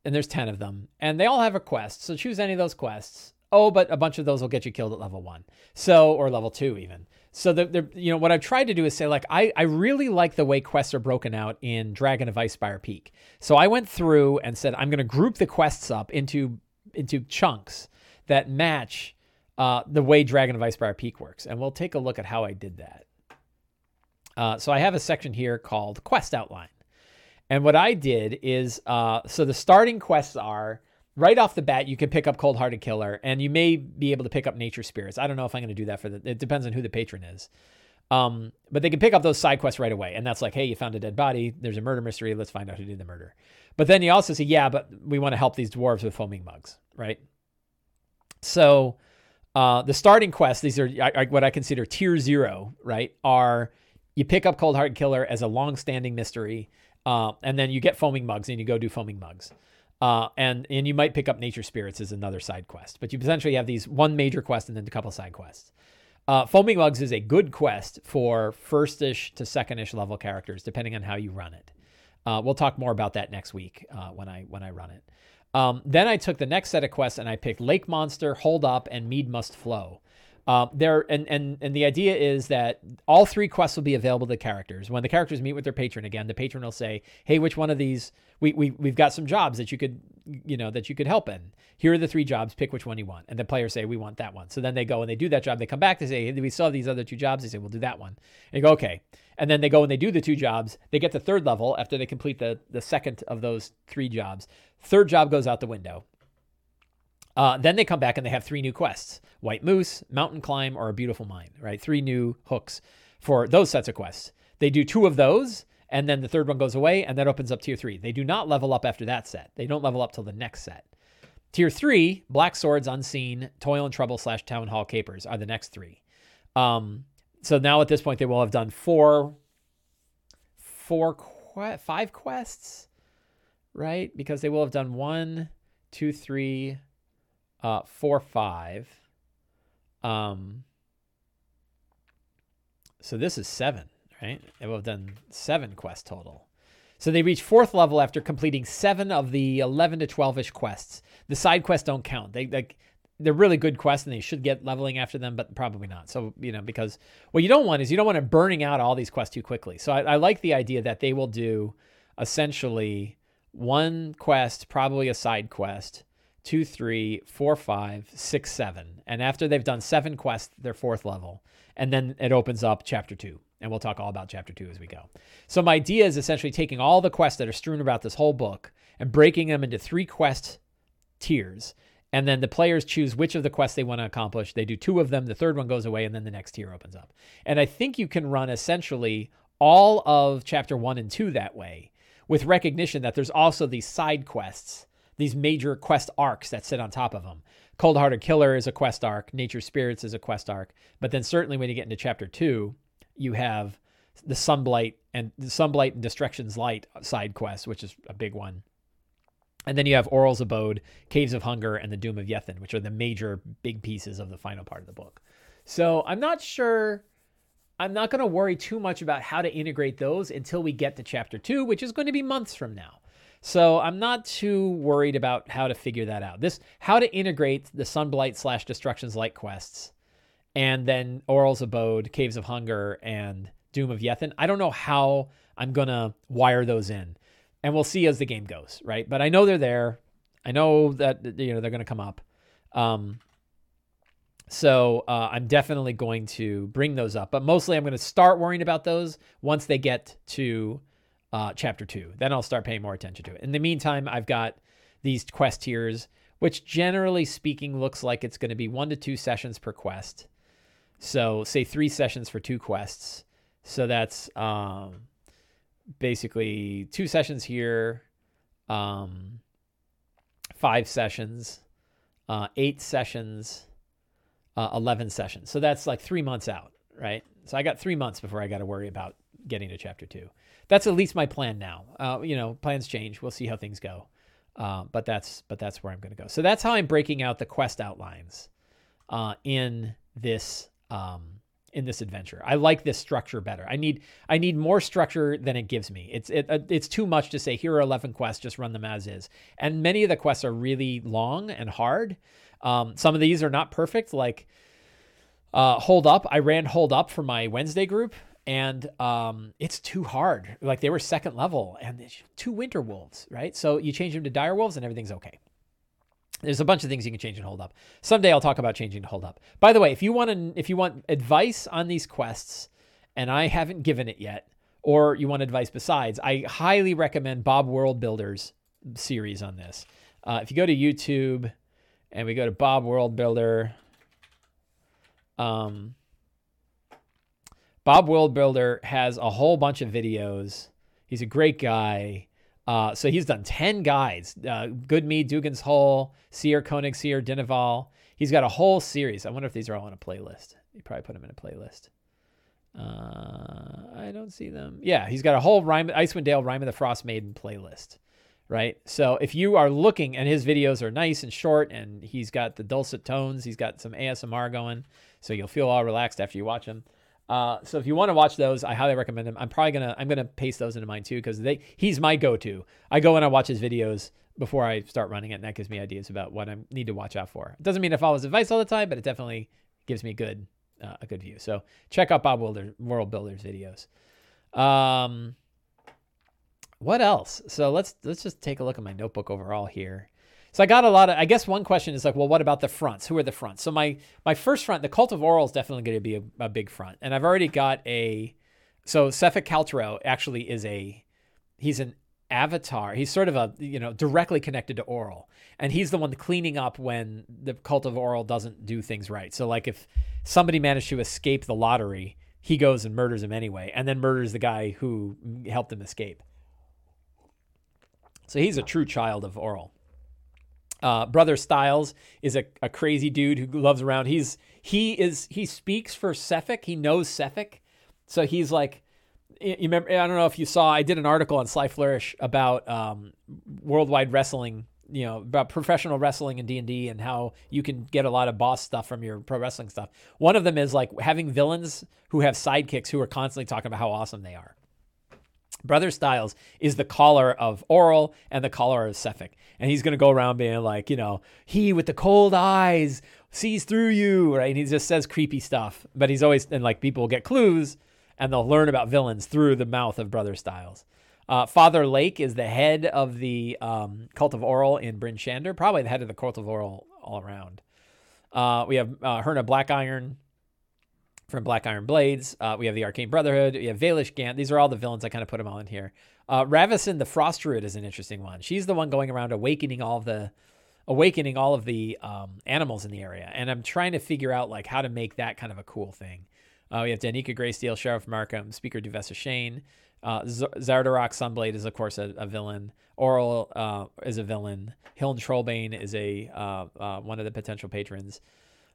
And there's ten of them, and they all have a quest. So choose any of those quests. Oh, but a bunch of those will get you killed at level one, so or level two even. So the, the you know what I've tried to do is say like I I really like the way quests are broken out in Dragon of Icespire Peak. So I went through and said I'm going to group the quests up into into chunks that match uh, the way Dragon of Icespire Peak works. And we'll take a look at how I did that. Uh, so I have a section here called Quest Outline. And what I did is, uh, so the starting quests are right off the bat, you can pick up Cold Hearted Killer, and you may be able to pick up Nature Spirits. I don't know if I'm going to do that for the. It depends on who the patron is. Um, but they can pick up those side quests right away, and that's like, hey, you found a dead body. There's a murder mystery. Let's find out who did the murder. But then you also say, yeah, but we want to help these dwarves with foaming mugs, right? So Uh, the starting quests, these are, are what I consider tier zero, right? Are you pick up Cold Heart Killer as a long-standing mystery, uh, and then you get foaming mugs and you go do foaming mugs. Uh, and and you might pick up nature spirits as another side quest, but you potentially have these one major quest and then a couple side quests. Uh, foaming mugs is a good quest for first-ish to second-ish level characters, depending on how you run it. Uh, we'll talk more about that next week uh, when I when I run it. Um, then I took the next set of quests and I picked Lake Monster, Hold Up, and Mead Must Flow. Uh, there and, and and the idea is that all three quests will be available to the characters. When the characters meet with their patron again, the patron will say, "Hey, which one of these? We we we've got some jobs that you could you know that you could help in. Here are the three jobs. Pick which one you want." And the players say, "We want that one." So then they go and they do that job. They come back. They say, hey, "We have these other two jobs." They say, "We'll do that one." And you go, "Okay." And then they go and they do the two jobs. They get to third level after they complete the the second of those three jobs. Third job goes out the window. Uh, then they come back and they have three new quests White Moose, Mountain Climb, or A Beautiful Mind, right? Three new hooks for those sets of quests. They do two of those, and then the third one goes away, and that opens up tier three. They do not level up after that set, they don't level up till the next set. Tier three, Black Swords, Unseen, Toil and Trouble slash Town Hall Capers are the next three. Um, so now at this point, they will have done four, four, que- five quests, right? Because they will have done one, two, three, uh, four, five. Um, so this is seven, right? They will have done seven quests total. So they reach fourth level after completing seven of the 11 to 12 ish quests. The side quests don't count. They like they're really good quests and they should get leveling after them, but probably not. So, you know, because what you don't want is you don't want to burning out all these quests too quickly. So I, I like the idea that they will do essentially one quest, probably a side quest, two, three, four, five, six, seven. And after they've done seven quests, they're fourth level. And then it opens up chapter two. And we'll talk all about chapter two as we go. So my idea is essentially taking all the quests that are strewn about this whole book and breaking them into three quest tiers. And then the players choose which of the quests they want to accomplish. They do two of them, the third one goes away, and then the next tier opens up. And I think you can run essentially all of chapter one and two that way with recognition that there's also these side quests these major quest arcs that sit on top of them. Cold Hearted Killer is a quest arc, Nature Spirits is a quest arc, but then certainly when you get into chapter two, you have the Sunblight and the Sunblight and Destruction's Light side quest, which is a big one. And then you have Auril's Abode, Caves of Hunger, and the Doom of Ythryn, which are the major big pieces of the final part of the book. So I'm not sure. I'm not going to worry too much about how to integrate those until we get to chapter two, which is going to be months from now. So I'm not too worried about how to figure that out. This how to integrate the Sunblight slash Destruction's Light quests, and then Auril's Abode, Caves of Hunger, and Doom of Ythryn. I don't know how I'm gonna wire those in, and we'll see as the game goes, right? But I know they're there. I know that you know they're gonna come up. Um, so uh, I'm definitely going to bring those up, but mostly I'm going to start worrying about those once they get to uh, chapter two. Then I'll start paying more attention to it. In the meantime, I've got these quest tiers, which generally speaking looks like it's going to be one to two sessions per quest. So, say three sessions for two quests. So that's um, basically two sessions here, um, five sessions, uh, eight sessions, uh, 11 sessions. So that's like three months out, right? So I got three months before I got to worry about getting to chapter two that's at least my plan now. Uh, you know, plans change. We'll see how things go. Uh, but that's but that's where I'm going to go. So that's how I'm breaking out the quest outlines uh, in this um, in this adventure. I like this structure better. I need I need more structure than it gives me. It's it, uh, it's too much to say here are 11 quests, just run them as is. And many of the quests are really long and hard. Um, some of these are not perfect, like uh, Hold Up. I ran Hold Up for my Wednesday group and um, it's too hard. Like they were second level, and two winter wolves, right? So you change them to dire wolves, and everything's okay. There's a bunch of things you can change and hold up. Someday I'll talk about changing to hold up. By the way, if you want to, if you want advice on these quests, and I haven't given it yet, or you want advice besides, I highly recommend Bob World Builders series on this. Uh, if you go to YouTube and we go to Bob World Builder, um, Bob Worldbuilder has a whole bunch of videos. He's a great guy. Uh, so he's done 10 guides uh, Good Me, Dougan's Hole, Seer, Koenig, Seer, Dinaval. He's got a whole series. I wonder if these are all in a playlist. He probably put them in a playlist. Uh, I don't see them. Yeah, he's got a whole Rime, Icewind Dale Rime of the Frost Maiden playlist, right? So if you are looking, and his videos are nice and short, and he's got the dulcet tones, he's got some ASMR going, so you'll feel all relaxed after you watch him. Uh, so if you want to watch those, I highly recommend them. I'm probably gonna I'm gonna paste those into mine too because they he's my go-to. I go and I watch his videos before I start running it, and that gives me ideas about what I need to watch out for. It doesn't mean I follow his advice all the time, but it definitely gives me good uh, a good view. So check out Bob Wilder World Builders videos. Um, what else? So let's let's just take a look at my notebook overall here. So I got a lot of. I guess one question is like, well, what about the fronts? Who are the fronts? So my my first front, the Cult of Auril is definitely going to be a, a, big front, and I've already got a. So Sephek Kaltro actually is a, he's an avatar. He's sort of a you know directly connected to Auril, and he's the one cleaning up when the Cult of Auril doesn't do things right. So like if somebody managed to escape the lottery, he goes and murders him anyway, and then murders the guy who helped him escape. So he's a true child of Auril. Uh, Brother Styles is a, a crazy dude who loves around. He's he is he speaks for Sephek. He knows Sephek, so he's like you remember. I don't know if you saw. I did an article on Sly Flourish about um, worldwide wrestling. You know about professional wrestling and D and D and how you can get a lot of boss stuff from your pro wrestling stuff. One of them is like having villains who have sidekicks who are constantly talking about how awesome they are. Brother Styles is the caller of Auril and the caller of Sephek. And he's going to go around being like, you know, he with the cold eyes sees through you, right? And he just says creepy stuff. But he's always, and like people get clues and they'll learn about villains through the mouth of Brother Styles. Uh, Father Lake is the head of the um, Cult of Auril in Bryn Shander, probably the head of the Cult of Auril all around. Uh, we have uh, Hruna Blackiron, from Black Iron Blades. Uh, we have the Arcane Brotherhood. We have Vailish Gant. These are all the villains. I kind of put them all in here. Uh, Ravisin the Frost Druid is an interesting one. She's the one going around awakening all the awakening all of the um, animals in the area, and I'm trying to figure out like how to make that kind of a cool thing. Uh, we have Danica Greysteel, Sheriff Markham, Speaker Duvessa Shane. Uh, Z- Xardorok Sunblight is of course a, a villain. Auril uh, is a villain. Hlin Trollbane is a uh, uh, one of the potential patrons.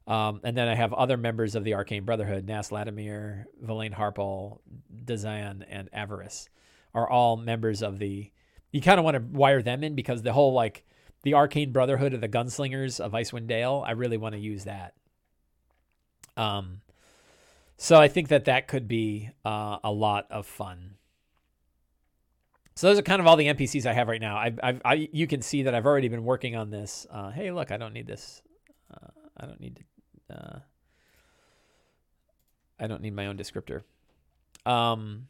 Um, and then I have other members of the Arcane Brotherhood, Nass Lantomir, Vellynne Harpell, Dzaan, and Avarice are all members of the. You kind of want to wire them in because the whole like the Arcane Brotherhood of the Gunslingers of Icewind Dale, I really want to use that. Um, so I think that that could be uh, a lot of fun. So those are kind of all the NPCs I have right now. I've, I've, I, you can see that I've already been working on this. Uh, hey, look, I don't need this. Uh, I don't need to uh, I don't need my own descriptor. Um,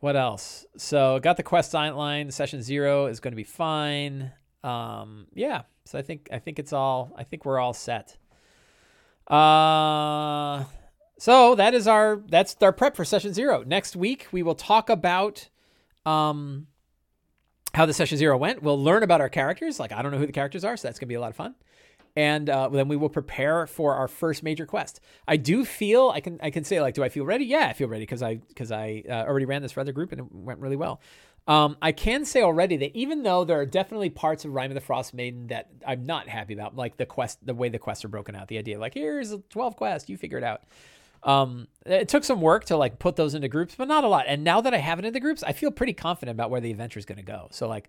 what else? So got the quest line. Session zero is going to be fine. Um, yeah. So I think I think it's all. I think we're all set. Uh, so that is our that's our prep for session zero. Next week we will talk about um how the session zero went. We'll learn about our characters. Like I don't know who the characters are, so that's gonna be a lot of fun and uh, then we will prepare for our first major quest. I do feel I can I can say like, do I feel ready? Yeah, I feel ready because I because I uh, already ran this for other group and it went really well. Um, I can say already that even though there are definitely parts of Rime of the Frost Maiden that I'm not happy about, like the quest, the way the quests are broken out, the idea like here's a 12 quests, you figure it out. Um, it took some work to like put those into groups, but not a lot. And now that I have it in the groups, I feel pretty confident about where the adventure is going to go. So like,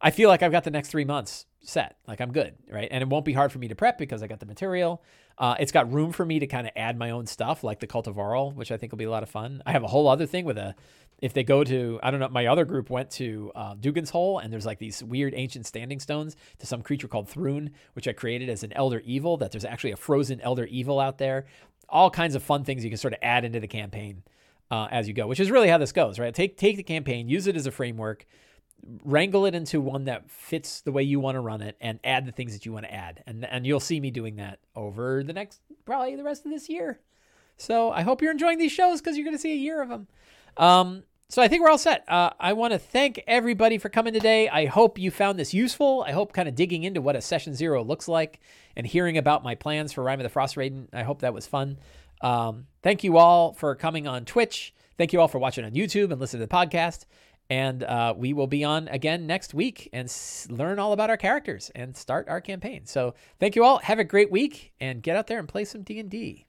I feel like I've got the next three months set. Like I'm good, right? And it won't be hard for me to prep because I got the material. Uh, it's got room for me to kind of add my own stuff, like the Cult which I think will be a lot of fun. I have a whole other thing with a. If they go to, I don't know, my other group went to uh, Dougan's Hole, and there's like these weird ancient standing stones to some creature called Thrun, which I created as an Elder Evil. That there's actually a frozen Elder Evil out there. All kinds of fun things you can sort of add into the campaign uh, as you go, which is really how this goes, right? Take take the campaign, use it as a framework wrangle it into one that fits the way you want to run it and add the things that you want to add. And and you'll see me doing that over the next probably the rest of this year. So I hope you're enjoying these shows because you're going to see a year of them. Um, so I think we're all set. Uh, I want to thank everybody for coming today. I hope you found this useful. I hope kind of digging into what a session zero looks like and hearing about my plans for Rime of the Frost Maiden. I hope that was fun. Um, thank you all for coming on Twitch. Thank you all for watching on YouTube and listening to the podcast. And uh, we will be on again next week and s- learn all about our characters and start our campaign. So thank you all. Have a great week and get out there and play some D&D.